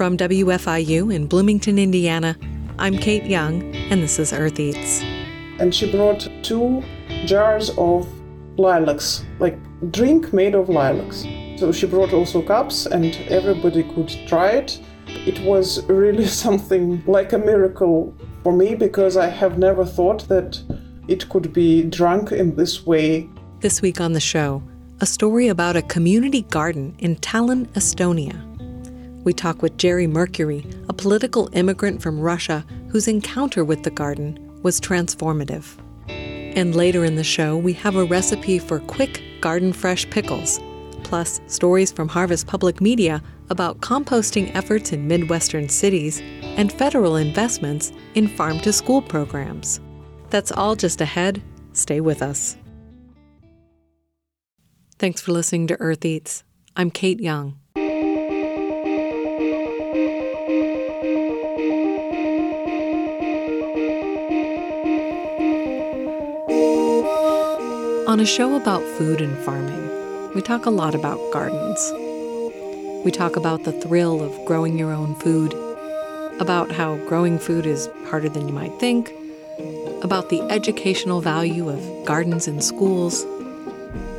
From WFIU in Bloomington, Indiana, I'm Kate Young, and this is Earth Eats. And she brought two jars of lilacs, like drink made of lilacs. So she brought also cups, and everybody could try it. It was really something like a miracle for me because I have never thought that it could be drunk in this way. This week on the show, a story about a community garden in Tallinn, Estonia. We talk with Jerry Mercury, a political immigrant from Russia whose encounter with the garden was transformative. And later in the show, we have a recipe for quick garden fresh pickles, plus stories from Harvest Public Media about composting efforts in Midwestern cities and federal investments in farm to school programs. That's all just ahead. Stay with us. Thanks for listening to Earth Eats. I'm Kate Young. On a show about food and farming, we talk a lot about gardens. We talk about the thrill of growing your own food, about how growing food is harder than you might think, about the educational value of gardens in schools,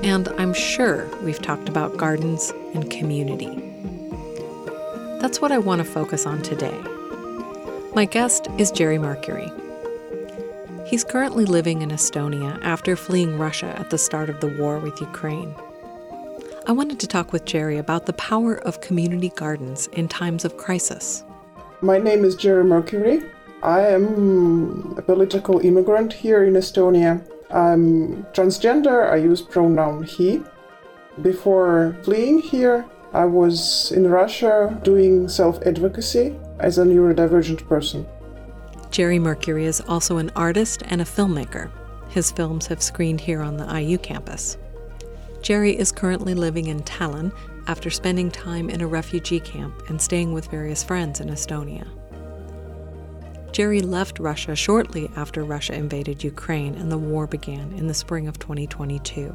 and I'm sure we've talked about gardens and community. That's what I want to focus on today. My guest is Jerry Mercury. He's currently living in Estonia after fleeing Russia at the start of the war with Ukraine. I wanted to talk with Jerry about the power of community gardens in times of crisis. My name is Jerry Mercury. I am a political immigrant here in Estonia. I'm transgender, I use pronoun he. Before fleeing here, I was in Russia doing self advocacy as a neurodivergent person. Jerry Mercury is also an artist and a filmmaker. His films have screened here on the IU campus. Jerry is currently living in Tallinn after spending time in a refugee camp and staying with various friends in Estonia. Jerry left Russia shortly after Russia invaded Ukraine and the war began in the spring of 2022.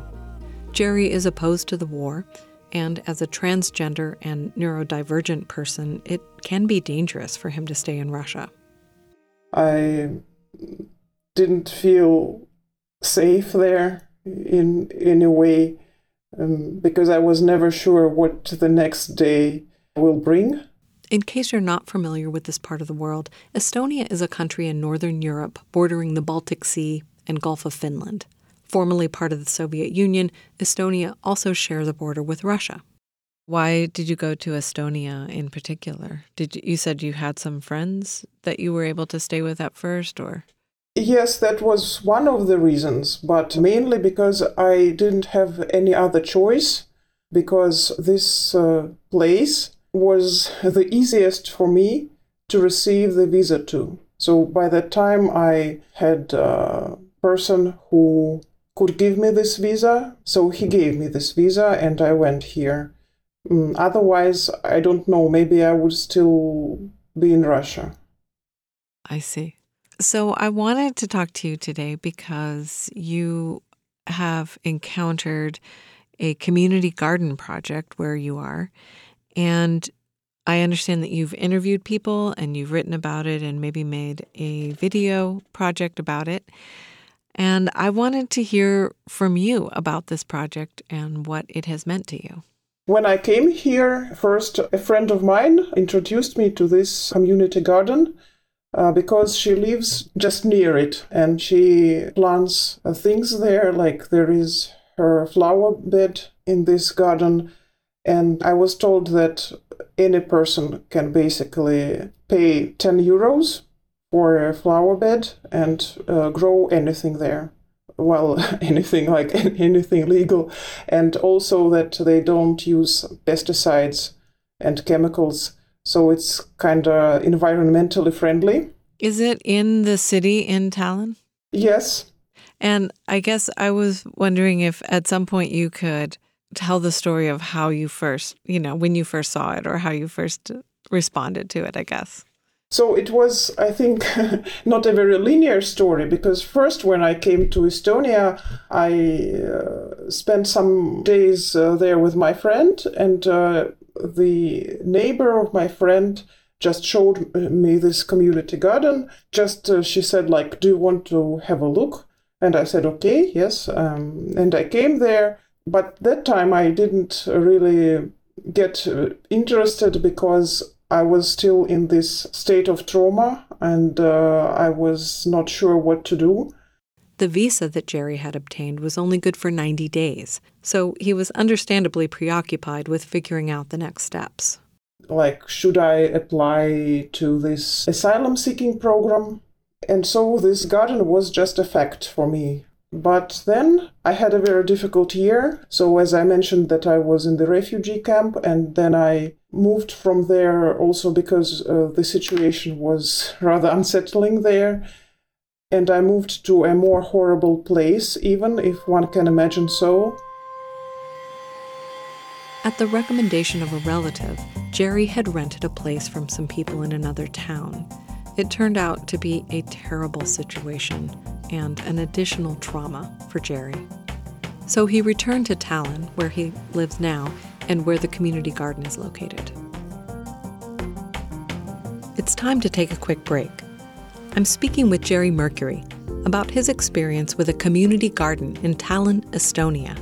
Jerry is opposed to the war, and as a transgender and neurodivergent person, it can be dangerous for him to stay in Russia. I didn't feel safe there in in a way um, because I was never sure what the next day will bring. In case you're not familiar with this part of the world, Estonia is a country in northern Europe bordering the Baltic Sea and Gulf of Finland. Formerly part of the Soviet Union, Estonia also shares a border with Russia. Why did you go to Estonia in particular? Did you, you said you had some friends that you were able to stay with at first or Yes, that was one of the reasons, but mainly because I didn't have any other choice because this uh, place was the easiest for me to receive the visa to. So by that time I had a person who could give me this visa, so he gave me this visa and I went here. Mm, otherwise, I don't know. Maybe I would still be in Russia. I see. So I wanted to talk to you today because you have encountered a community garden project where you are. And I understand that you've interviewed people and you've written about it and maybe made a video project about it. And I wanted to hear from you about this project and what it has meant to you. When I came here, first a friend of mine introduced me to this community garden uh, because she lives just near it and she plants uh, things there, like there is her flower bed in this garden. And I was told that any person can basically pay 10 euros for a flower bed and uh, grow anything there well anything like anything legal. And also that they don't use pesticides and chemicals. So it's kind of environmentally friendly. Is it in the city in Tallinn? Yes. And i guess i was wondering if at some point you could tell the story of how you first you know when you first saw it or how you first responded to it i guess so it was, I think, not a very linear story because first, when I came to Estonia, I uh, spent some days uh, there with my friend, and uh, the neighbor of my friend just showed me this community garden. Just uh, she said like, "Do you want to have a look?" And I said, "Okay, yes." Um, and I came there, but that time I didn't really get uh, interested because I was still in this state of trauma and uh, I was not sure what to do. The visa that Jerry had obtained was only good for 90 days, so he was understandably preoccupied with figuring out the next steps. Like, should I apply to this asylum seeking program? And so this garden was just a fact for me. But then I had a very difficult year. So, as I mentioned, that I was in the refugee camp, and then I moved from there also because uh, the situation was rather unsettling there. And I moved to a more horrible place, even if one can imagine so. At the recommendation of a relative, Jerry had rented a place from some people in another town. It turned out to be a terrible situation and an additional trauma for Jerry. So he returned to Tallinn, where he lives now and where the community garden is located. It's time to take a quick break. I'm speaking with Jerry Mercury about his experience with a community garden in Tallinn, Estonia,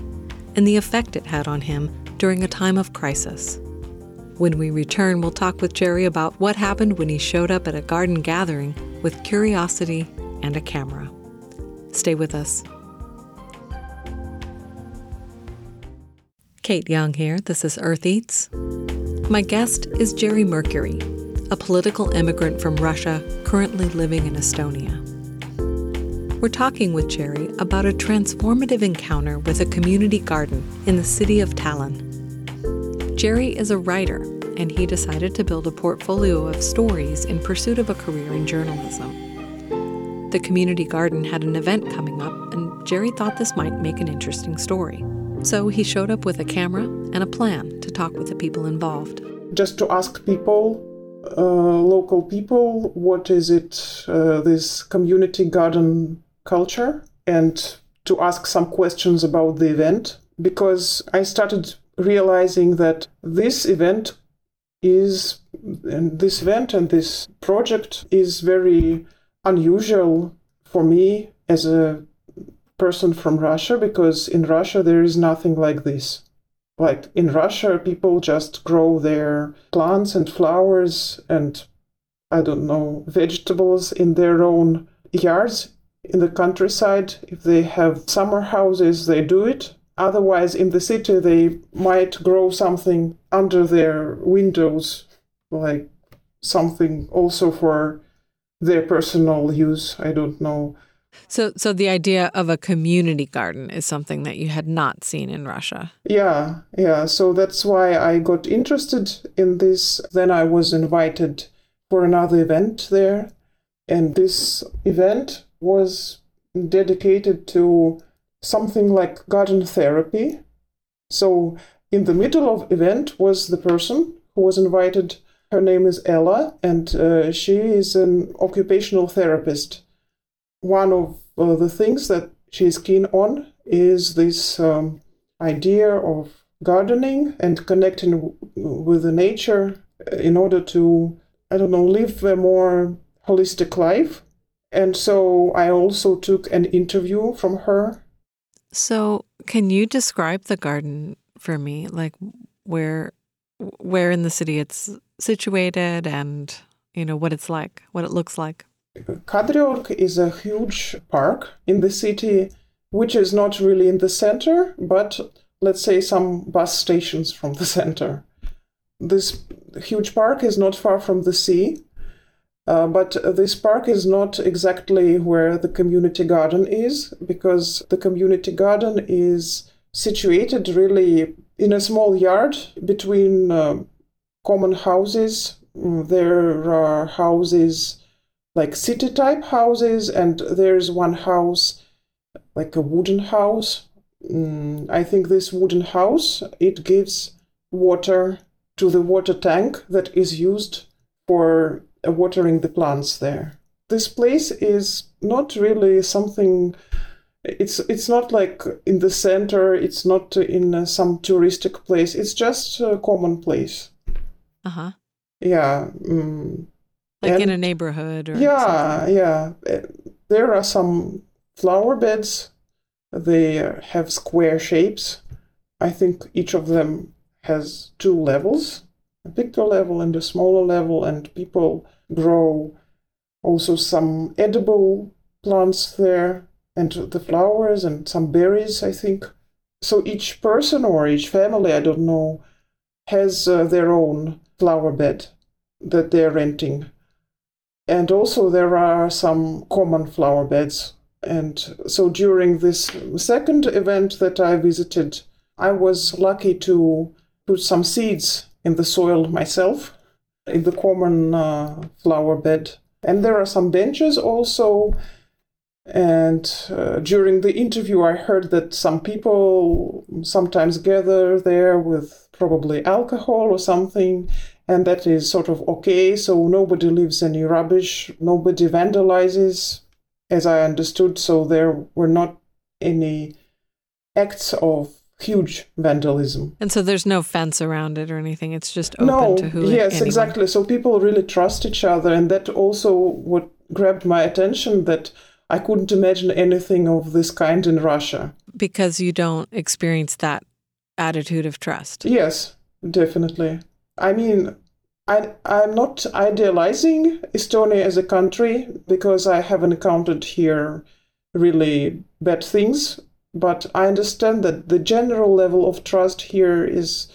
and the effect it had on him during a time of crisis. When we return, we'll talk with Jerry about what happened when he showed up at a garden gathering with curiosity and a camera. Stay with us. Kate Young here. This is Earth Eats. My guest is Jerry Mercury, a political immigrant from Russia currently living in Estonia. We're talking with Jerry about a transformative encounter with a community garden in the city of Tallinn. Jerry is a writer, and he decided to build a portfolio of stories in pursuit of a career in journalism. The community garden had an event coming up, and Jerry thought this might make an interesting story. So he showed up with a camera and a plan to talk with the people involved. Just to ask people, uh, local people, what is it, uh, this community garden culture, and to ask some questions about the event. Because I started realizing that this event is and this event and this project is very unusual for me as a person from Russia because in Russia there is nothing like this. Like in Russia, people just grow their plants and flowers and I don't know, vegetables in their own yards in the countryside. If they have summer houses, they do it. Otherwise, in the city, they might grow something under their windows, like something also for their personal use. I don't know. So, so the idea of a community garden is something that you had not seen in Russia. Yeah, yeah. So that's why I got interested in this. Then I was invited for another event there, and this event was dedicated to something like garden therapy. So in the middle of event was the person who was invited. Her name is Ella, and uh, she is an occupational therapist. One of uh, the things that she is keen on is this um, idea of gardening and connecting w- with the nature in order to, I don't know, live a more holistic life. And so I also took an interview from her so, can you describe the garden for me? Like where where in the city it's situated and you know what it's like, what it looks like? Kadriorg is a huge park in the city which is not really in the center, but let's say some bus stations from the center. This huge park is not far from the sea, uh, but this park is not exactly where the community garden is, because the community garden is situated really in a small yard between uh, common houses. Mm, there are houses like city type houses, and there's one house like a wooden house. Mm, I think this wooden house it gives water to the water tank that is used for watering the plants there. This place is not really something It's it's not like in the center. It's not in uh, some touristic place. It's just a common place. Uh huh. Yeah. Mm. Like in a neighborhood or Yeah, something. yeah. Uh, There are some flower beds. They uh, have square shapes. I think each of them has two levels a bigger level and a smaller level, and people grow also some edible plants there and the flowers and some berries, I think. So each person or each family, I don't know, has uh, their own flower bed that they're renting. And also, there are some common flower beds. And so, during this second event that I visited, I was lucky to put some seeds in the soil myself in the common uh, flower bed. And there are some benches also. And uh, during the interview, I heard that some people sometimes gather there with probably alcohol or something and that is sort of okay. So nobody leaves any rubbish, nobody vandalizes, as I understood. So there were not any acts of huge vandalism. And so there's no fence around it or anything. It's just open no, to who. yes, anyone. exactly. So people really trust each other, and that also what grabbed my attention that I couldn't imagine anything of this kind in Russia. Because you don't experience that attitude of trust. Yes, definitely. I mean, I, I'm not idealizing Estonia as a country because I haven't encountered here really bad things, but I understand that the general level of trust here is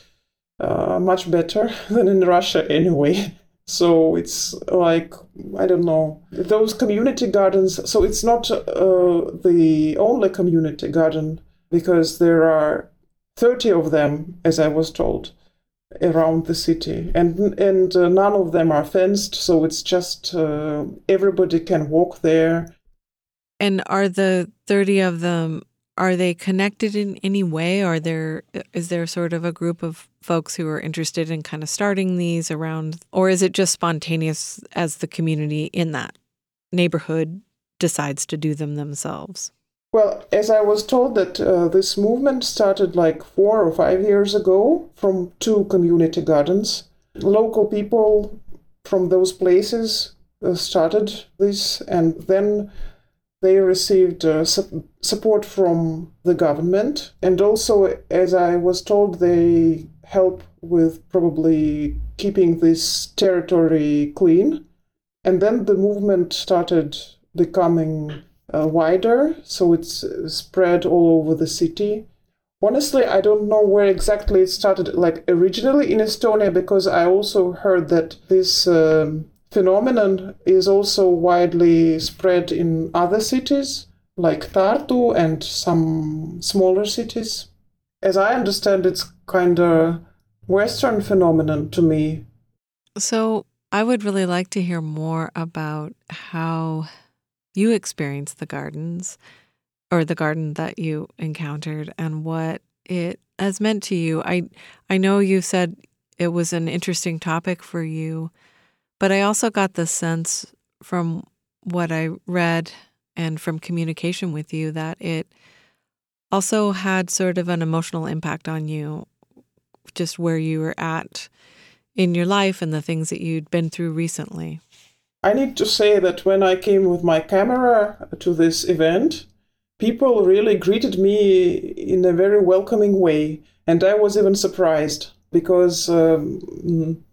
uh, much better than in Russia anyway. So it's like, I don't know, those community gardens. So it's not uh, the only community garden because there are 30 of them, as I was told around the city and and uh, none of them are fenced so it's just uh, everybody can walk there And are the 30 of them are they connected in any way are there is there sort of a group of folks who are interested in kind of starting these around or is it just spontaneous as the community in that neighborhood decides to do them themselves? well as i was told that uh, this movement started like 4 or 5 years ago from two community gardens local people from those places uh, started this and then they received uh, su- support from the government. And also as i was told they help with probably keeping this territory clean. And then the movement started becoming uh, wider. So it's uh, spread all over the city. Honestly i don't know where exactly it started like originally in estonia because i also heard that this um, phenomenon is also widely spread in other cities like Tartu and some smaller cities. As I understand, it's kind of Western phenomenon to me. So, I would really like to hear more about how you experienced the gardens or the garden that you encountered and what it has meant to you. I I know you said it was an interesting topic for you, but I also got the sense from what I read and from communication with you that it also had sort of an emotional impact on you just where you were at in your life and the things that you'd been through recently. I need to say that when I came with my camera to this event, people really greeted me in a very welcoming way. And I was even surprised because um,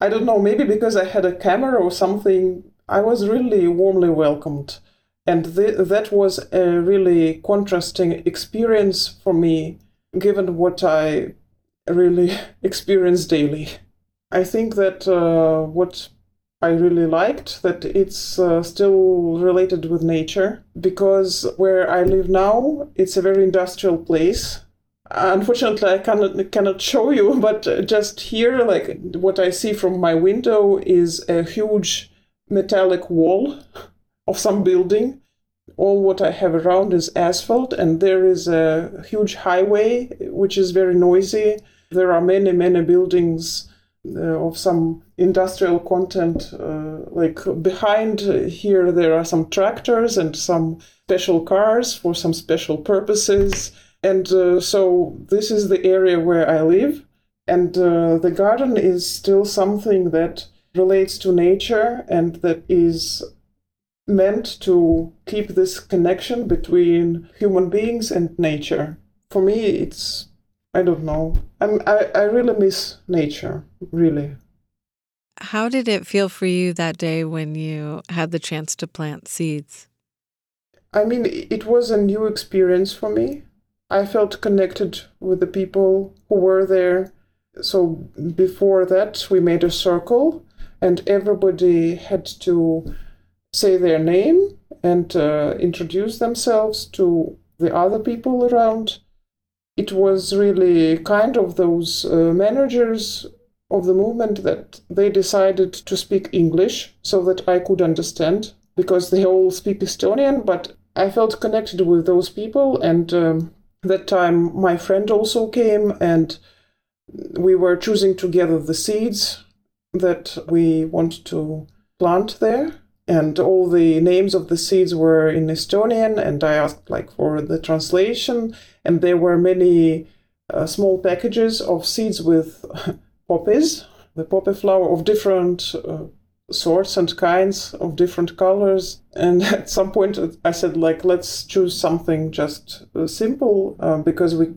I don't know, maybe because I had a camera or something, I was really warmly welcomed. And th- that was a really contrasting experience for me, given what I really experience daily. I think that uh, what I really liked that it's uh, still related with nature because where I live now, it's a very industrial place. Unfortunately, I cannot cannot show you, but uh, just here, like what I see from my window is a huge metallic wall of some building. All what I have around is asphalt, and there is a huge highway which is very noisy. There are many many buildings uh, of some industrial content. Uh, like behind here, there are some tractors and some special cars for some special purposes. And uh, so this is the area where I live. And uh, the garden is still something that relates to nature and that is meant to keep this connection between human beings and nature. For me, it's, I don't know, I'm, I, I really miss nature, really. How did it feel for you that day when you had the chance to plant seeds? I mean, it was a new experience for me. I felt connected with the people who were there. So before that, we made a circle, and everybody had to say their name and uh, introduce themselves to the other people around. It was really kind of those uh, managers of the movement that they decided to speak English so that I could understand because they all speak Estonian, but I felt connected with those people. And um, that time, my friend also came, and we were choosing together the seeds that we want to plant there. And all the names of the seeds were in Estonian, and I asked like for the translation, and there were many uh, small packages of seeds with poppies, the poppy flower of different uh, sorts and kinds of different colors. And at some point, I said like, let's choose something just uh, simple uh, because we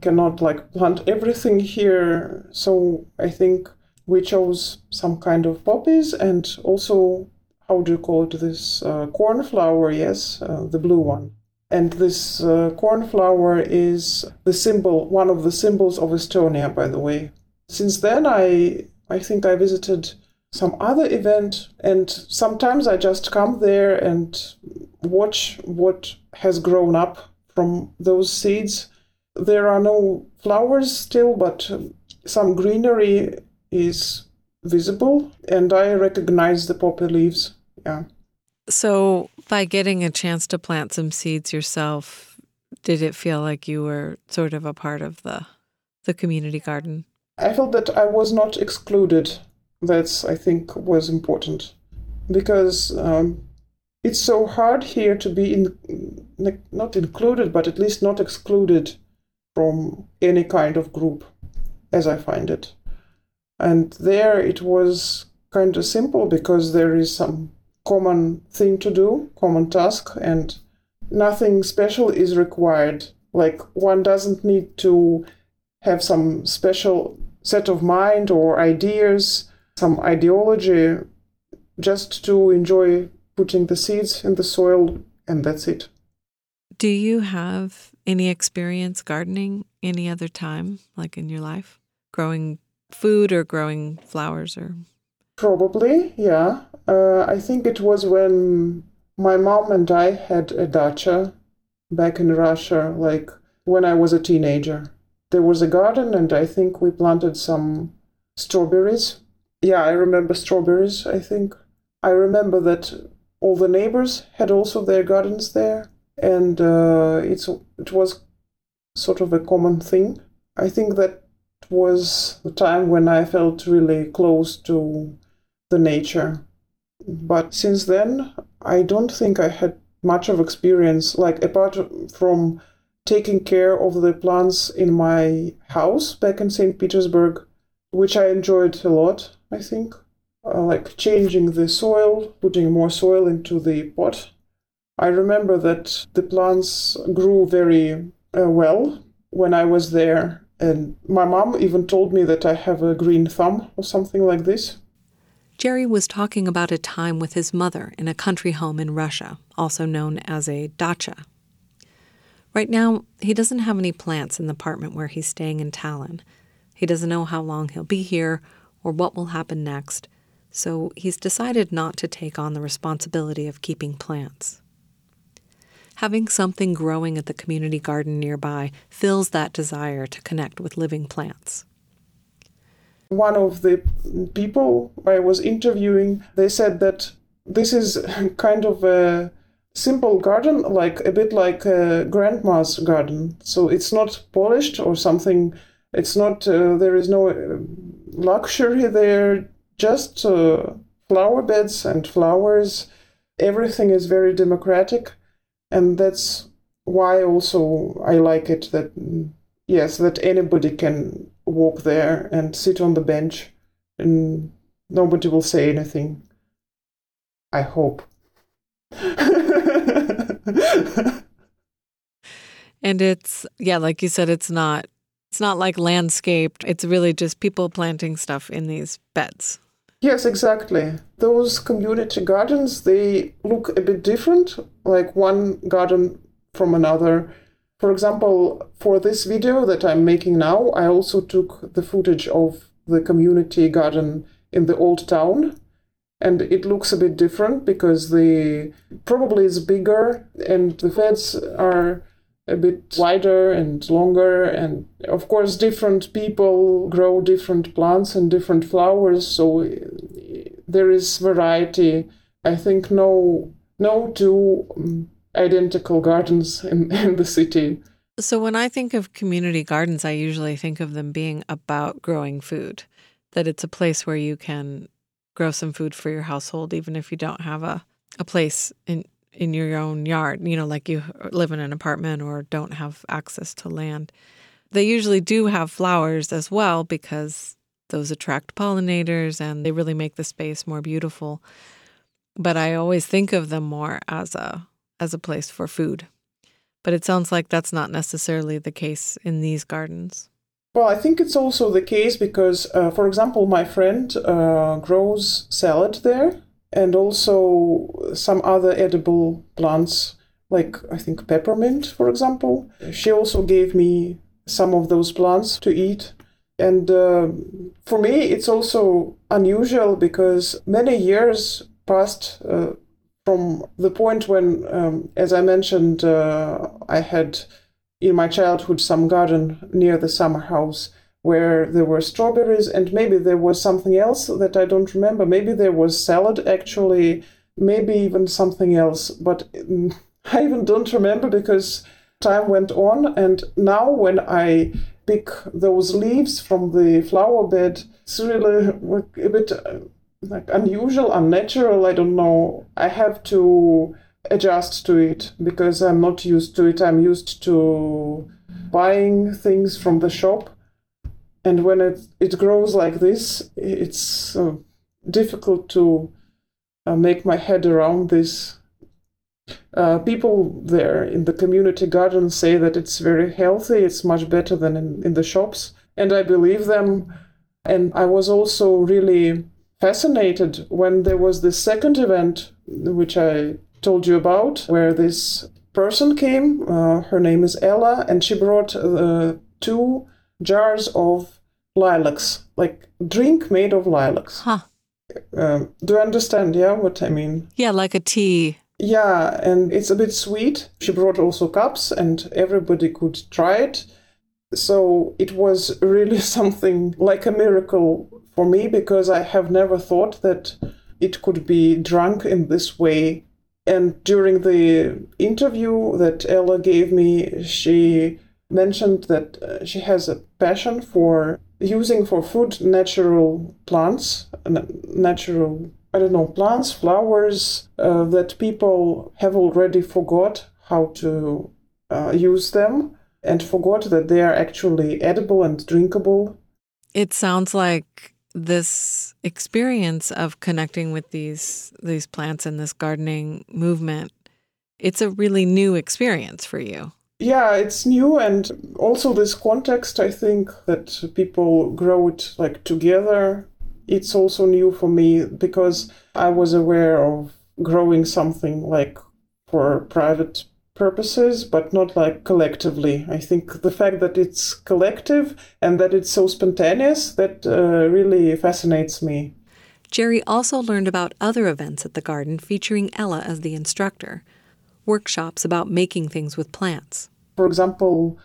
cannot like plant everything here. So I think we chose some kind of poppies and also how do you call it this uh, cornflower yes uh, the blue one and this uh, cornflower is the symbol one of the symbols of estonia by the way since then i i think i visited some other event and sometimes i just come there and watch what has grown up from those seeds there are no flowers still but some greenery is visible and I recognize the poppy leaves. Yeah. So, by getting a chance to plant some seeds yourself, did it feel like you were sort of a part of the the community garden? I felt that I was not excluded. That's I think was important because um, it's so hard here to be in, not included, but at least not excluded from any kind of group, as I find it. And there it was kind of simple because there is some common thing to do, common task, and nothing special is required. Like one doesn't need to have some special set of mind or ideas, some ideology, just to enjoy putting the seeds in the soil, and that's it. Do you have any experience gardening any other time, like in your life? Growing food or growing flowers or probably yeah uh, i think it was when my mom and i had a dacha back in russia like when i was a teenager there was a garden and i think we planted some strawberries yeah i remember strawberries i think i remember that all the neighbors had also their gardens there and uh, it's it was sort of a common thing i think that was the time when I felt really close to the nature. But since then, I don't think I had much of experience, like apart from taking care of the plants in my house back in St. Petersburg, which I enjoyed a lot, I think. Uh, like changing the soil, putting more soil into the pot. I remember that the plants grew very uh, well when I was there and my mom even told me that I have a green thumb or something like this. Jerry was talking about a time with his mother in a country home in Russia, also known as a dacha. Right now, he doesn't have any plants in the apartment where he's staying in Tallinn. He doesn't know how long he'll be here or what will happen next, so he's decided not to take on the responsibility of keeping plants. Having something growing at the community garden nearby fills that desire to connect with living plants. One of the people I was interviewing, they said that this is kind of a simple garden, like a bit like a grandma's garden. So it's not polished or something. It's not. Uh, there is no uh, luxury there, just uh, flower beds and flowers. Everything is very democratic, and that's why also I like it that yes, that anybody can walk there and sit on the bench and nobody will say anything. I hope. and it's yeah, like you said it's not it's not like landscaped. It's really just people planting stuff in these beds. Yes, exactly. Those community gardens, they look a bit different, like one garden from another. For example, for this video that I'm making now, I also took the footage of the community garden in the old town. And it looks a bit different because the probably is bigger and the beds are a bit wider and longer and of course different people grow different plants and different flowers so there is variety. I think no no two um, identical gardens in, in the city. So when i think of community gardens i usually think of them being about growing food that it's a place where you can grow some food for your household even if you don't have a, a place in in your own yard, you know, like you live in an apartment or don't have access to land. They usually do have flowers as well because those attract pollinators and they really make the space more beautiful. But I always think of them more as a as a place for food. But it sounds like that's not necessarily the case in these gardens. Well, I think it's also the case because, uh, for example, my friend uh, grows salad there, and also some other edible plants, like I think peppermint, for example. She also gave me some of those plants to eat. And uh, for me, it's also unusual because many years passed uh, from the point when, um, as I mentioned, uh, I had in my childhood some garden near the summer house where there were strawberries and maybe there was something else that I don't remember. Maybe there was salad actually, maybe even something else, but mm, I even don't remember because time went on. And now when I pick those leaves from the flower bed, it's really a bit uh, like unusual, unnatural. I don't know. I have to adjust to it because I'm not used to it. I'm used to buying things from the shop and when it, it grows like this, it's uh, difficult to uh, make my head around this. Uh, people there in the community garden say that it's very healthy, it's much better than in, in the shops, and I believe them. And I was also really fascinated when there was the second event, which I told you about, where this person came. Uh, her name is Ella, and she brought uh, two jars of lilacs, like drink made of lilacs. Huh. Um, do you understand? Yeah, what I mean? Yeah, like a tea. Yeah, and it's a bit sweet. She brought also cups, and everybody could try it. So it was really something like a miracle for me because I have never thought that it could be drunk in this way. And during the interview that Ella gave me, she mentioned that uh, she has a passion for using for food natural plants, natural, I don't know, plants, flowers uh, that people have already forgot how to uh, use them and forgot that they are actually edible and drinkable. It sounds like this experience of connecting with these these plants and this gardening movement it's a really new experience for you yeah, it's new, and also this context. I think that people grow it like together. It's also new for me because I was aware of growing something like for private purposes, but not like collectively. I think the fact that it's collective and that it's so spontaneous that uh, really fascinates me. Jerry also learned about other events at the garden featuring Ella as the instructor workshops about making things with plants. For example,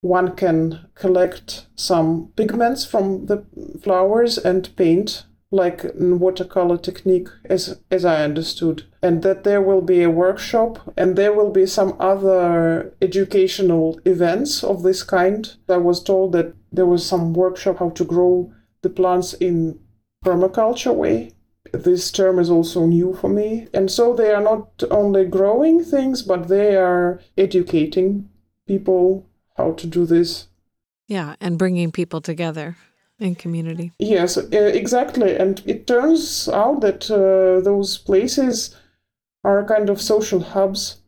one can collect some pigments from the flowers and paint like watercolor technique as as I understood and that there will be a workshop and there will be some other educational events of this kind I was told that there was some workshop how to grow the plants in permaculture way. This term is also new for me. And so they are not only growing things, but they are educating people how to do this. Yeah, and bringing people together in community. Yes, exactly. And it turns out that uh, those places are kind of social hubs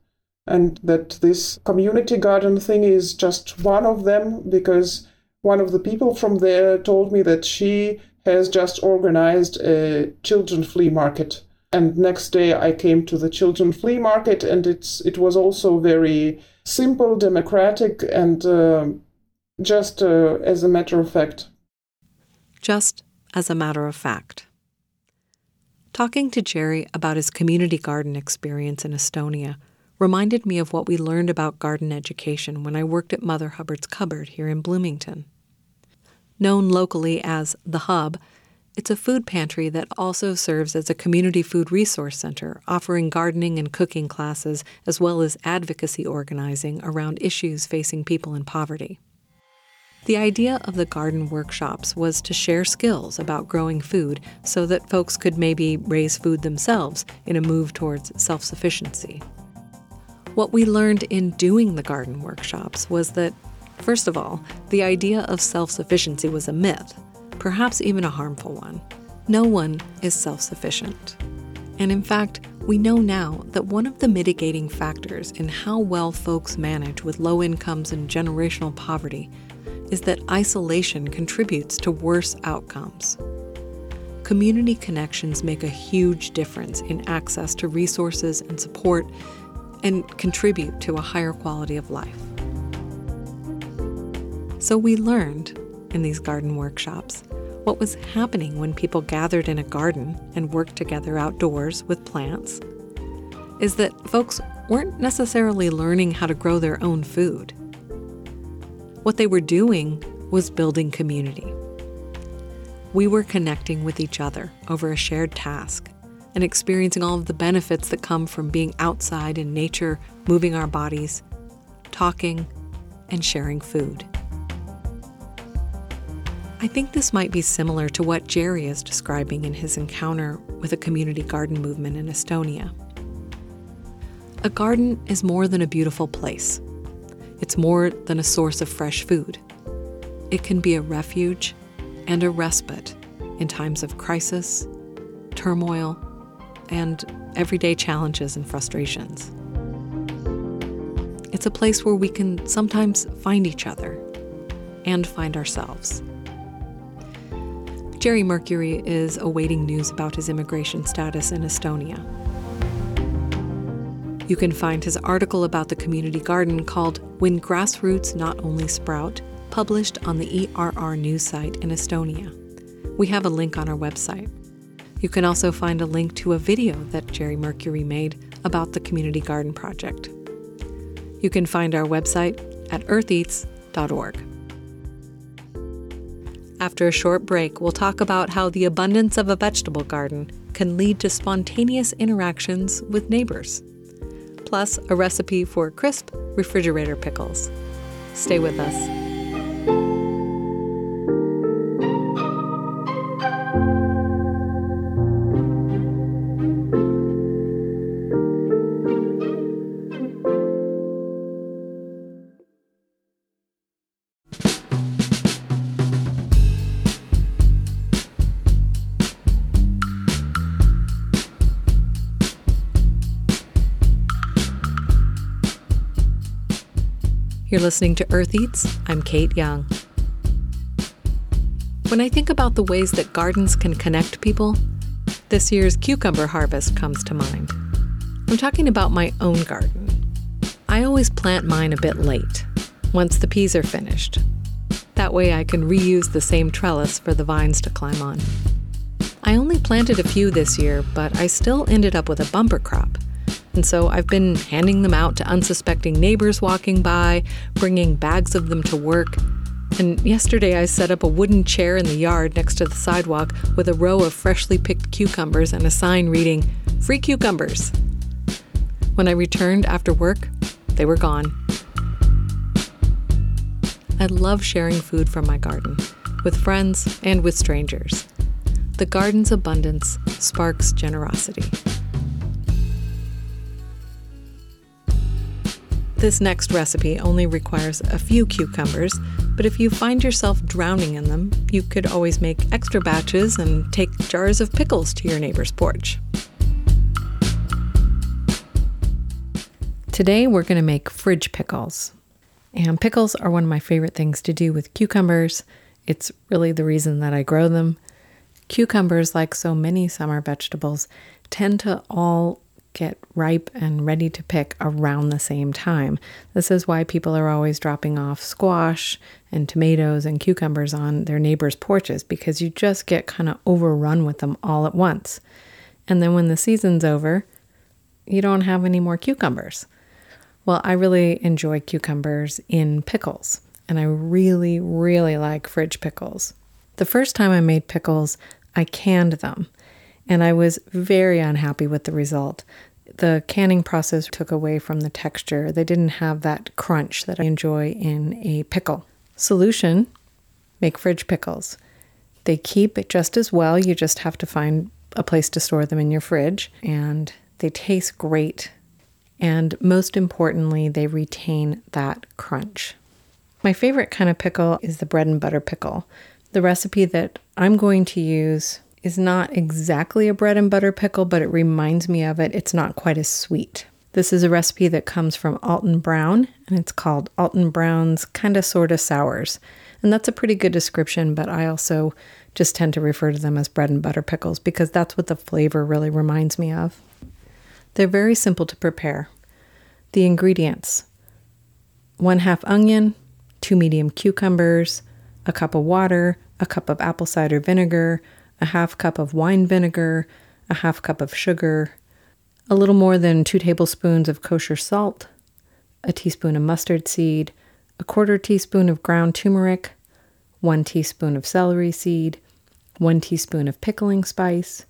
and that this community garden thing is just one of them because one of the people from there told me that she has just organized a children flea market. And next day i came to the children flea market and it's it was also very simple democratic and uh, just uh, as a matter of fact. Just as a matter of fact. Talking to jerry about his community garden experience in estonia reminded me of what we learned about garden education when I worked at Mother Hubbard's Cupboard here in Bloomington. Known locally as The Hub, it's a food pantry that also serves as a community food resource center, offering gardening and cooking classes as well as advocacy organizing around issues facing people in poverty. The idea of the garden workshops was to share skills about growing food so that folks could maybe raise food themselves in a move towards self sufficiency. What we learned in doing the garden workshops was that, first of all, the idea of self sufficiency was a myth, perhaps even a harmful one. No one is self sufficient. And in fact, we know now that one of the mitigating factors in how well folks manage with low incomes and generational poverty is that isolation contributes to worse outcomes. Community connections make a huge difference in access to resources and support and contribute to a higher quality of life. So we learned in these garden workshops what was happening when people gathered in a garden and worked together outdoors with plants is that folks weren't necessarily learning how to grow their own food. What they were doing was building community. We were connecting with each other over a shared task and experiencing all of the benefits that come from being outside in nature, moving our bodies, talking, and sharing food. I think this might be similar to what Jerry is describing in his encounter with a community garden movement in Estonia. A garden is more than a beautiful place. It's more than a source of fresh food. It can be a refuge and a respite in times of crisis, turmoil, and everyday challenges and frustrations. It's a place where we can sometimes find each other and find ourselves. Jerry Mercury is awaiting news about his immigration status in Estonia. You can find his article about the community garden called When Grassroots Not Only Sprout, published on the ERR news site in Estonia. We have a link on our website. You can also find a link to a video that Jerry Mercury made about the Community Garden Project. You can find our website at eartheats.org. After a short break, we'll talk about how the abundance of a vegetable garden can lead to spontaneous interactions with neighbors, plus a recipe for crisp refrigerator pickles. Stay with us. You're listening to Earth Eats. I'm Kate Young. When I think about the ways that gardens can connect people, this year's cucumber harvest comes to mind. I'm talking about my own garden. I always plant mine a bit late, once the peas are finished. That way I can reuse the same trellis for the vines to climb on. I only planted a few this year, but I still ended up with a bumper crop and so I've been handing them out to unsuspecting neighbors walking by, bringing bags of them to work. And yesterday I set up a wooden chair in the yard next to the sidewalk with a row of freshly picked cucumbers and a sign reading, Free Cucumbers. When I returned after work, they were gone. I love sharing food from my garden, with friends and with strangers. The garden's abundance sparks generosity. This next recipe only requires a few cucumbers, but if you find yourself drowning in them, you could always make extra batches and take jars of pickles to your neighbor's porch. Today we're going to make fridge pickles. And pickles are one of my favorite things to do with cucumbers. It's really the reason that I grow them. Cucumbers, like so many summer vegetables, tend to all get ripe and ready to pick around the same time. This is why people are always dropping off squash and tomatoes and cucumbers on their neighbors' porches because you just get kind of overrun with them all at once. And then when the season's over, you don't have any more cucumbers. Well, I really enjoy cucumbers in pickles, and I really, really like fridge pickles. The first time I made pickles, I canned them, and I was very unhappy with the result the canning process took away from the texture. They didn't have that crunch that I enjoy in a pickle. Solution make fridge pickles. They keep just as well, you just have to find a place to store them in your fridge, and they taste great. And most importantly, they retain that crunch. My favorite kind of pickle is the bread and butter pickle. The recipe that I'm going to use is not exactly a bread and butter pickle, but it reminds me of it. It's not quite as sweet. This is a recipe that comes from Alton Brown, and it's called Alton Brown's Kinda Sorta Sours. And that's a pretty good description, but I also just tend to refer to them as bread and butter pickles because that's what the flavor really reminds me of. They're very simple to prepare. The ingredients one half onion, two medium cucumbers, a cup of water, a cup of apple cider vinegar, a half cup of wine vinegar, a half cup of sugar, a little more than two tablespoons of kosher salt, a teaspoon of mustard seed, a quarter teaspoon of ground turmeric, one teaspoon of celery seed, one teaspoon of pickling spice,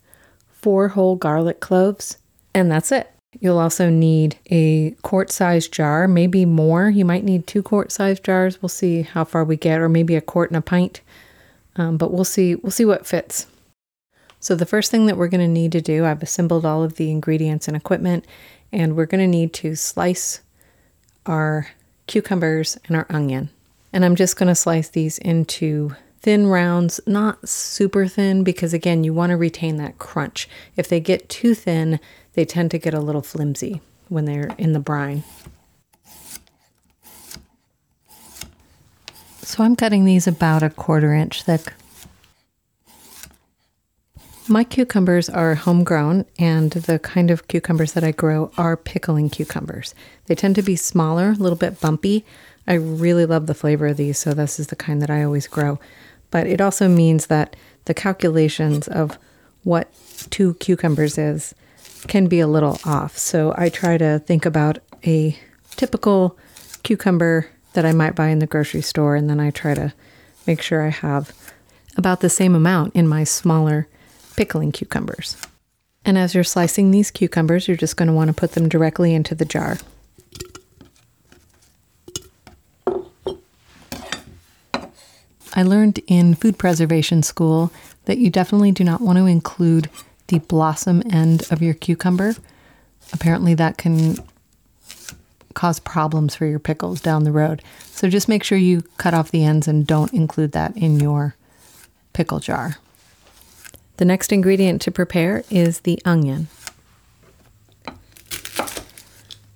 four whole garlic cloves, and that's it. You'll also need a quart sized jar, maybe more. You might need two quart sized jars. We'll see how far we get, or maybe a quart and a pint. Um, but we'll see. We'll see what fits. So, the first thing that we're going to need to do, I've assembled all of the ingredients and equipment, and we're going to need to slice our cucumbers and our onion. And I'm just going to slice these into thin rounds, not super thin, because again, you want to retain that crunch. If they get too thin, they tend to get a little flimsy when they're in the brine. So I'm cutting these about a quarter inch thick. My cucumbers are homegrown, and the kind of cucumbers that I grow are pickling cucumbers. They tend to be smaller, a little bit bumpy. I really love the flavor of these, so this is the kind that I always grow. But it also means that the calculations of what two cucumbers is can be a little off. So I try to think about a typical cucumber that I might buy in the grocery store, and then I try to make sure I have about the same amount in my smaller pickling cucumbers. And as you're slicing these cucumbers, you're just going to want to put them directly into the jar. I learned in food preservation school that you definitely do not want to include the blossom end of your cucumber. Apparently, that can cause problems for your pickles down the road. So just make sure you cut off the ends and don't include that in your pickle jar. The next ingredient to prepare is the onion.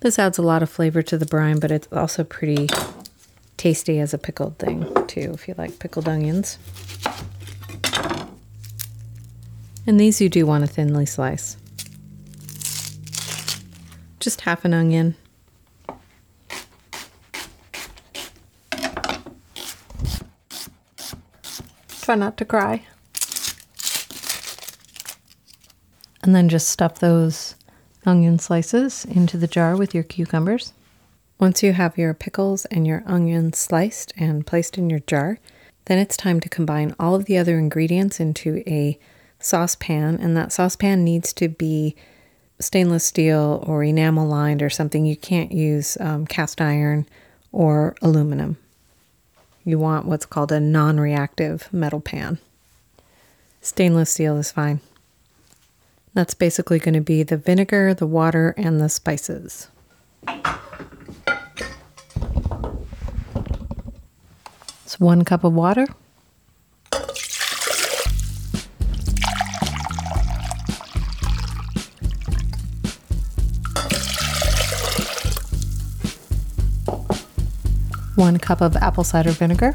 This adds a lot of flavor to the brine, but it's also pretty tasty as a pickled thing, too, if you like pickled onions. And these you do want to thinly slice. Just half an onion. Try not to cry. And then just stuff those onion slices into the jar with your cucumbers. Once you have your pickles and your onions sliced and placed in your jar, then it's time to combine all of the other ingredients into a saucepan, and that saucepan needs to be stainless steel or enamel lined or something. You can't use um, cast iron or aluminum. you want what's called a non reactive metal pan. Stainless steel is fine. That's basically going to be the vinegar, the water, and the spices. It's one cup of water. One cup of apple cider vinegar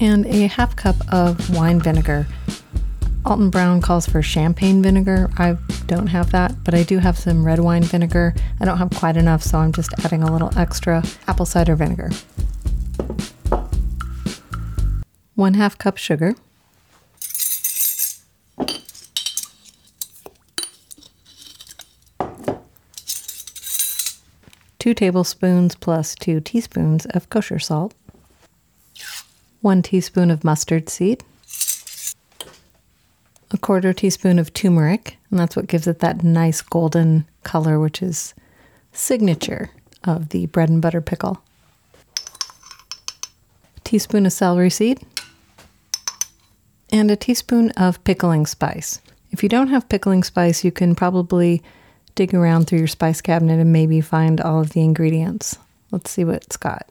and a half cup of wine vinegar. Alton Brown calls for champagne vinegar. I don't have that, but I do have some red wine vinegar. I don't have quite enough, so I'm just adding a little extra apple cider vinegar. One half cup sugar. Two tablespoons plus two teaspoons of kosher salt. One teaspoon of mustard seed a quarter teaspoon of turmeric, and that's what gives it that nice golden color, which is signature of the bread and butter pickle. A teaspoon of celery seed, and a teaspoon of pickling spice. If you don't have pickling spice, you can probably dig around through your spice cabinet and maybe find all of the ingredients. Let's see what it's got.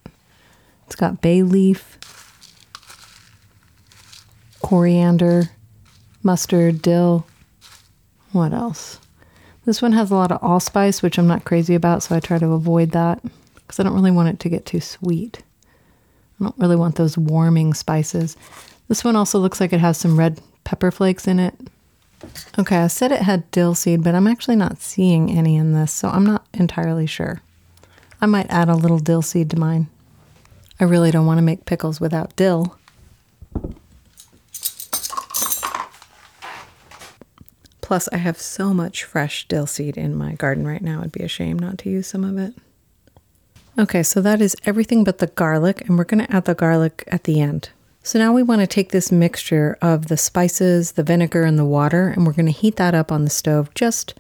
It's got bay leaf, coriander, mustard, dill. What else? This one has a lot of allspice, which I'm not crazy about, so I try to avoid that because I don't really want it to get too sweet. I don't really want those warming spices. This one also looks like it has some red pepper flakes in it. Okay, I said it had dill seed, but I'm actually not seeing any in this, so I'm not entirely sure. I might add a little dill seed to mine. I really don't want to make pickles without dill. Plus, I have so much fresh dill seed in my garden right now. It'd be a shame not to use some of it. Okay, so that is everything but the garlic, and we're going to add the garlic at the end. So now we want to take this mixture of the spices, the vinegar, and the water, and we're going to heat that up on the stove just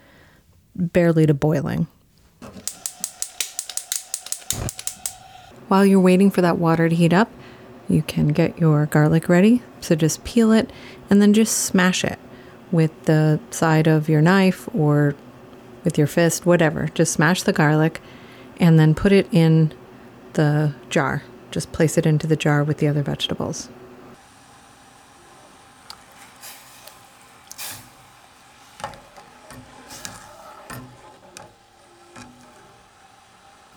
barely to boiling. While you're waiting for that water to heat up, you can get your garlic ready. So just peel it and then just smash it with the side of your knife or with your fist, whatever. Just smash the garlic and then put it in the jar. Just place it into the jar with the other vegetables.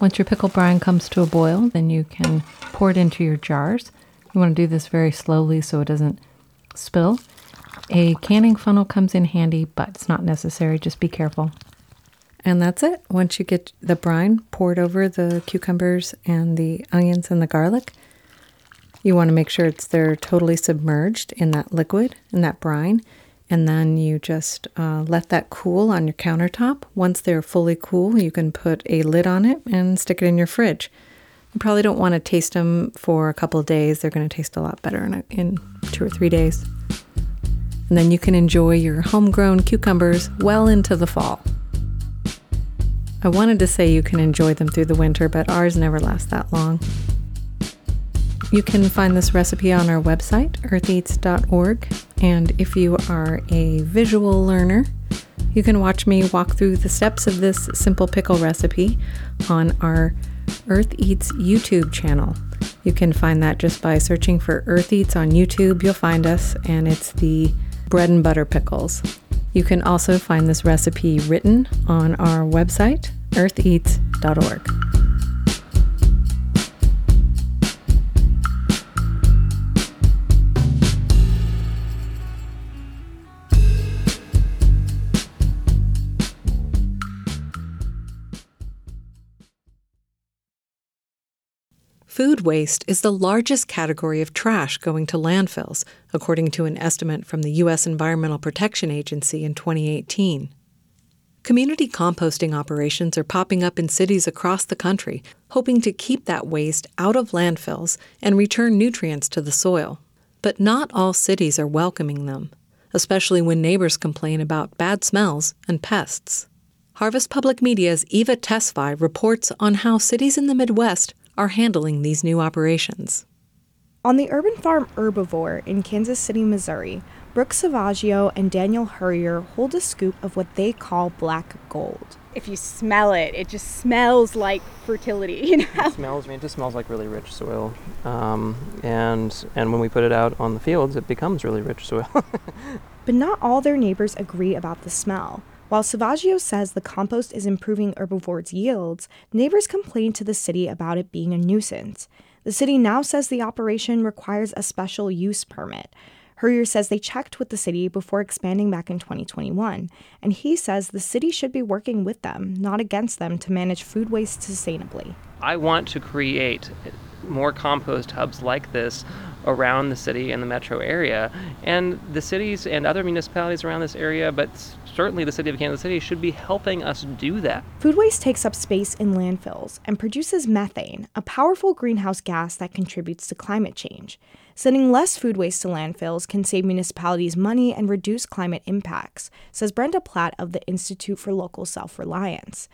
Once your pickle brine comes to a boil, then you can pour it into your jars. You want to do this very slowly so it doesn't spill. A canning funnel comes in handy, but it's not necessary. Just be careful. And that's it. Once you get the brine poured over the cucumbers and the onions and the garlic, you want to make sure it's they're totally submerged in that liquid, in that brine. And then you just uh, let that cool on your countertop. Once they're fully cool, you can put a lid on it and stick it in your fridge. You probably don't want to taste them for a couple days. They're going to taste a lot better in, in two or three days and then you can enjoy your homegrown cucumbers well into the fall. I wanted to say you can enjoy them through the winter, but ours never last that long. You can find this recipe on our website, eartheats.org, and if you are a visual learner, you can watch me walk through the steps of this simple pickle recipe on our Earth Eats YouTube channel. You can find that just by searching for Earth Eats on YouTube. You'll find us, and it's the bread and butter pickles. You can also find this recipe written on our website, eartheats.org. Food waste is the largest category of trash going to landfills, according to an estimate from the U.S. Environmental Protection Agency in 2018. Community composting operations are popping up in cities across the country, hoping to keep that waste out of landfills and return nutrients to the soil. But not all cities are welcoming them, especially when neighbors complain about bad smells and pests. Harvest Public Media's Eva Tesfaye reports on how cities in the Midwest are handling these new operations. On the urban farm Urbavore in Kansas City, Missouri, Brooke Salvaggio and Daniel Heryer hold a scoop of what they call black gold. If you smell it, it just smells like fertility. You know? It smells. I mean, it just smells like really rich soil, um, and and when we put it out on the fields, it becomes really rich soil. but not all their neighbors agree about the smell. While Salvaggio says the compost is improving Urbavore's yields, neighbors complain to the city about it being a nuisance. The city now says the operation requires a special use permit. Heryer says they checked with the city before expanding back in 2021, and he says the city should be working with them, not against them, to manage food waste sustainably. I want to create more compost hubs like this around the city and the metro area. And the cities and other municipalities around this area, but certainly the city of Kansas City, should be helping us do that. Food waste takes up space in landfills and produces methane, a powerful greenhouse gas that contributes to climate change. Sending less food waste to landfills can save municipalities money and reduce climate impacts, says Brenda Platt of the Institute for Local Self Reliance.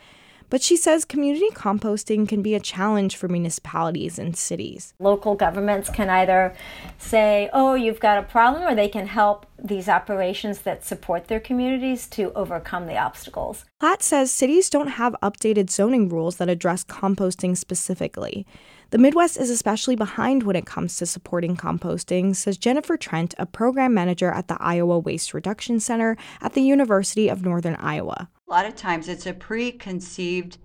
But she says community composting can be a challenge for municipalities and cities. Local governments can either say, oh, you've got a problem, or they can help these operations that support their communities to overcome the obstacles. Platt says cities don't have updated zoning rules that address composting specifically. The Midwest is especially behind when it comes to supporting composting, says Jennifer Trent, a program manager at the Iowa Waste Reduction Center at the University of Northern Iowa. A lot of times it's a preconceived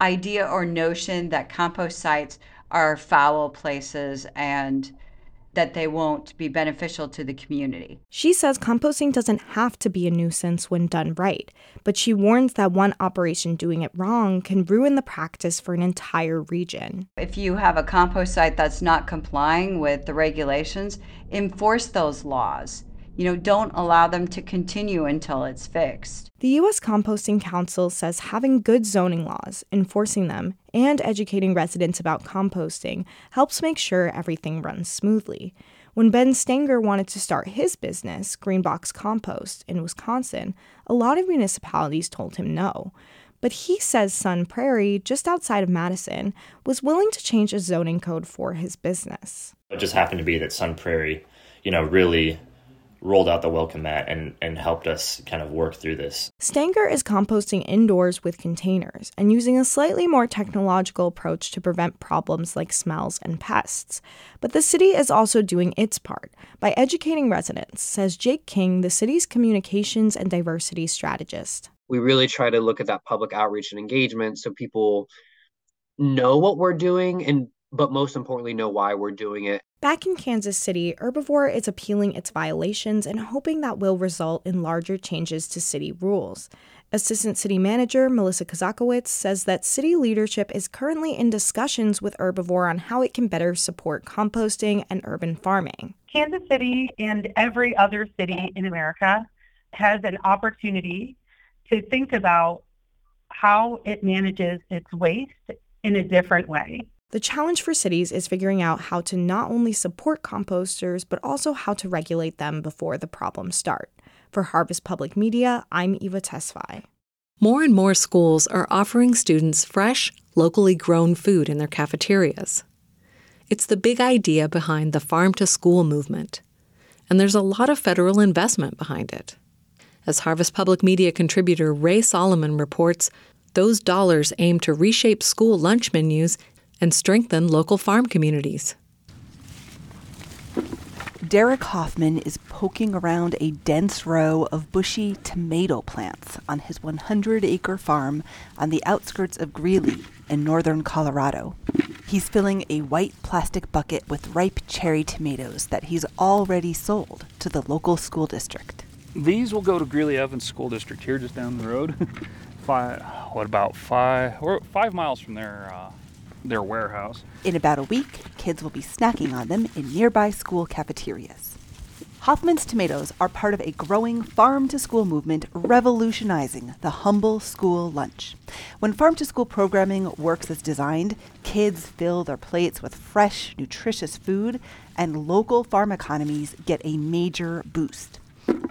idea or notion that compost sites are foul places and that they won't be beneficial to the community. She says composting doesn't have to be a nuisance when done right, but she warns that one operation doing it wrong can ruin the practice for an entire region. If you have a compost site that's not complying with the regulations, enforce those laws you know, don't allow them to continue until it's fixed. The U.S. Composting Council says having good zoning laws, enforcing them, and educating residents about composting helps make sure everything runs smoothly. When Ben Stanger wanted to start his business, Greenbox Compost, in Wisconsin, a lot of municipalities told him no. But he says Sun Prairie, just outside of Madison, was willing to change a zoning code for his business. It just happened to be that Sun Prairie, you know, really rolled out the welcome mat and, and helped us kind of work through this. Stanger is composting indoors with containers and using a slightly more technological approach to prevent problems like smells and pests. But the city is also doing its part by educating residents, says Jake King, the city's communications and diversity strategist. We really try to look at that public outreach and engagement so people know what we're doing and but most importantly know why we're doing it Back in Kansas City, Urbavore is appealing its violations and hoping that will result in larger changes to city rules. Assistant City Manager Melissa Kozakowicz says that city leadership is currently in discussions with Urbavore on how it can better support composting and urban farming. Kansas City and every other city in America has an opportunity to think about how it manages its waste in a different way. The challenge for cities is figuring out how to not only support composters, but also how to regulate them before the problems start. For Harvest Public Media, I'm Eva Tesfaye. More and more schools are offering students fresh, locally grown food in their cafeterias. It's the big idea behind the farm to school movement, and there's a lot of federal investment behind it. As Harvest Public Media contributor Ray Solomon reports, those dollars aim to reshape school lunch menus and strengthen local farm communities. Derek Hoffman is poking around a dense row of bushy tomato plants on his 100 acre farm on the outskirts of Greeley in northern Colorado. He's filling a white plastic bucket with ripe cherry tomatoes that he's already sold to the local school district. These will go to Greeley Evans School District here just down the road. five, what about five, or five miles from there? Uh, their warehouse. In about a week, kids will be snacking on them in nearby school cafeterias. Hoffman's tomatoes are part of a growing farm to school movement revolutionizing the humble school lunch. When farm to school programming works as designed, kids fill their plates with fresh, nutritious food, and local farm economies get a major boost.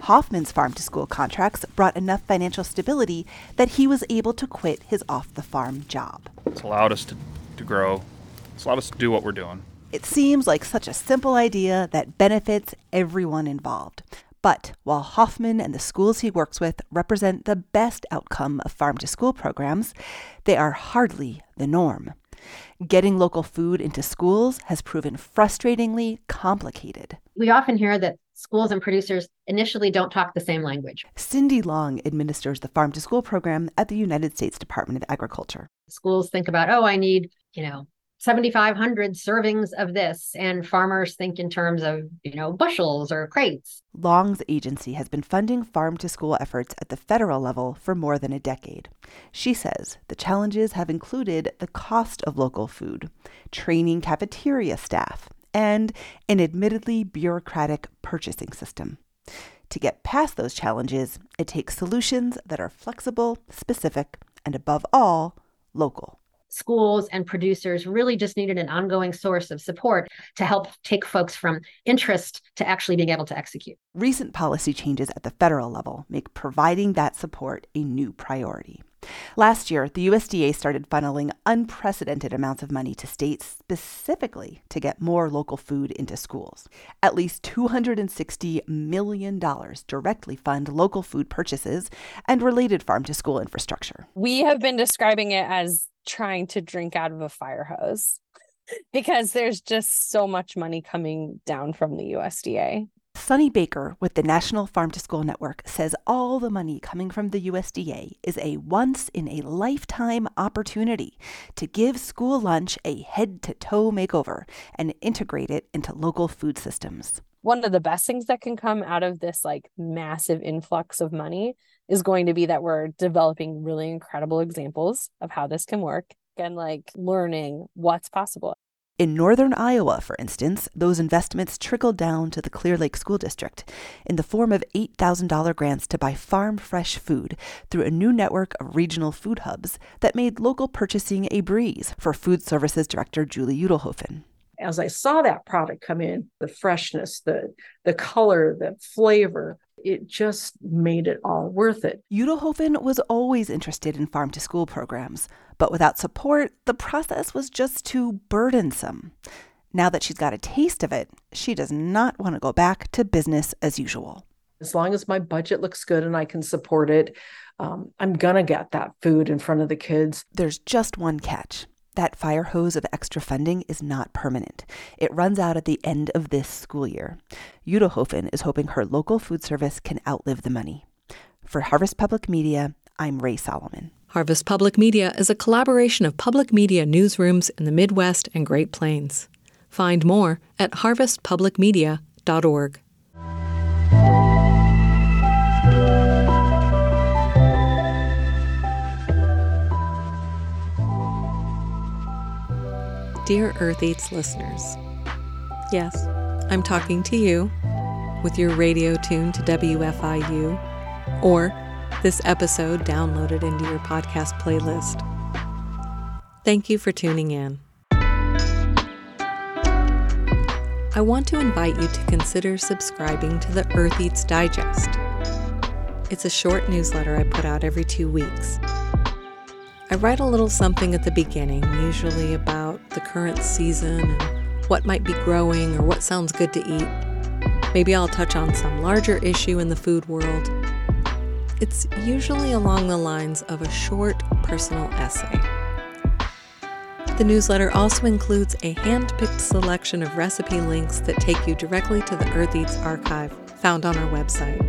Hoffman's farm to school contracts brought enough financial stability that he was able to quit his off the farm job. It's allowed us to to grow. It's allowed us to do what we're doing. It seems like such a simple idea that benefits everyone involved. But while Hoffman and the schools he works with represent the best outcome of farm to school programs, they are hardly the norm. Getting local food into schools has proven frustratingly complicated. We often hear that schools and producers initially don't talk the same language. Cindy Long administers the Farm to School program at the United States Department of Agriculture. Schools think about, oh, I need, you know, 7,500 servings of this, and farmers think in terms of, you know, bushels or crates. Long's agency has been funding farm to school efforts at the federal level for more than a decade. She says the challenges have included the cost of local food, training cafeteria staff, and an admittedly bureaucratic purchasing system. To get past those challenges, it takes solutions that are flexible, specific, and above all, local schools and producers really just needed an ongoing source of support to help take folks from interest to actually being able to execute. Recent policy changes at the federal level make providing that support a new priority. Last year, the USDA started funneling unprecedented amounts of money to states specifically to get more local food into schools. At least $260 million directly fund local food purchases and related farm to school infrastructure. We have been describing it as trying to drink out of a fire hose because there's just so much money coming down from the USDA. Sunny Baker with the National Farm to School Network says all the money coming from the USDA is a once in a lifetime opportunity to give school lunch a head to toe makeover and integrate it into local food systems. One of the best things that can come out of this like massive influx of money is going to be that we're developing really incredible examples of how this can work and like learning what's possible. In northern Iowa, for instance, those investments trickled down to the Clear Lake School District in the form of $8,000 grants to buy farm fresh food through a new network of regional food hubs that made local purchasing a breeze for Food Services Director Julie Udelhofen. As I saw that product come in, the freshness, the the color, the flavor, it just made it all worth it. Udelhofen was always interested in farm to school programs, but without support, the process was just too burdensome. Now that she's got a taste of it, she does not want to go back to business as usual. As long as my budget looks good and I can support it, um, I'm going to get that food in front of the kids. There's just one catch. That fire hose of extra funding is not permanent. It runs out at the end of this school year. Udelhofen is hoping her local food service can outlive the money. For Harvest Public Media, I'm Ray Solomon. Harvest Public Media is a collaboration of public media newsrooms in the Midwest and Great Plains. Find more at harvestpublicmedia.org. Dear Earth Eats listeners, yes, I'm talking to you with your radio tune to WFIU or this episode downloaded into your podcast playlist. Thank you for tuning in. I want to invite you to consider subscribing to the Earth Eats Digest. It's a short newsletter I put out every two weeks. I write a little something at the beginning, usually about the current season and what might be growing or what sounds good to eat. Maybe I'll touch on some larger issue in the food world. It's usually along the lines of a short personal essay. The newsletter also includes a hand picked selection of recipe links that take you directly to the Earth Eats archive found on our website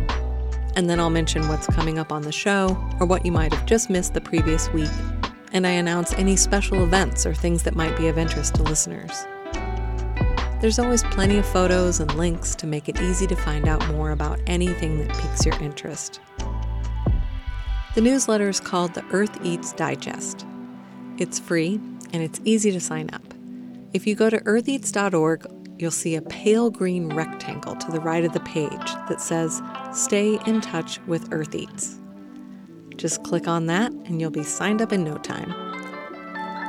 and then I'll mention what's coming up on the show or what you might have just missed the previous week, and I announce any special events or things that might be of interest to listeners. There's always plenty of photos and links to make it easy to find out more about anything that piques your interest. The newsletter is called the Earth Eats Digest. It's free and it's easy to sign up. If you go to eartheats.org you'll see a pale green rectangle to the right of the page that says Stay in Touch with Earth Eats. Just click on that and you'll be signed up in no time.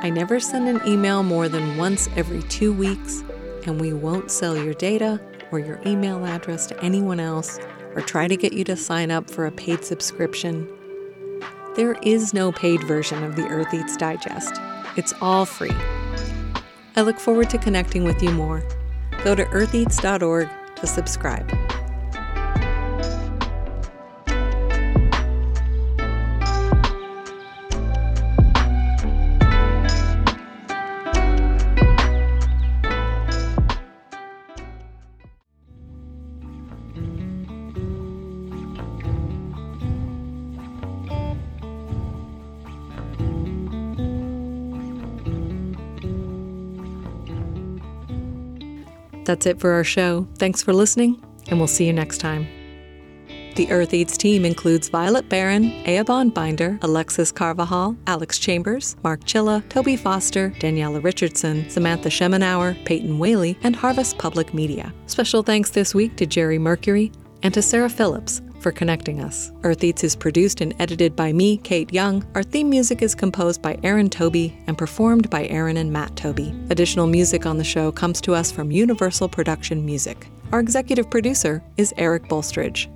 I never send an email more than once every two weeks, and we won't sell your data or your email address to anyone else or try to get you to sign up for a paid subscription. There is no paid version of the Earth Eats Digest, it's all free I look forward to connecting with you more. Go to eartheats.org to subscribe. That's it for our show. Thanks for listening, and we'll see you next time. The Earth Eats team includes Violet Barron, Eoban Binder, Alexis Carvajal, Alex Chambers, Mark Chilla, Toby Foster, Daniela Richardson, Samantha Schemenauer, Peyton Whaley, and Harvest Public Media. Special thanks this week to Jerry Mercury and to Sarah Phillips for connecting us. Earth Eats is produced and edited by me, Kate Young. Our theme music is composed by Aaron Toby and performed by Aaron and Matt Toby. Additional music on the show comes to us from Universal Production Music. Our executive producer is Eric Bolstridge.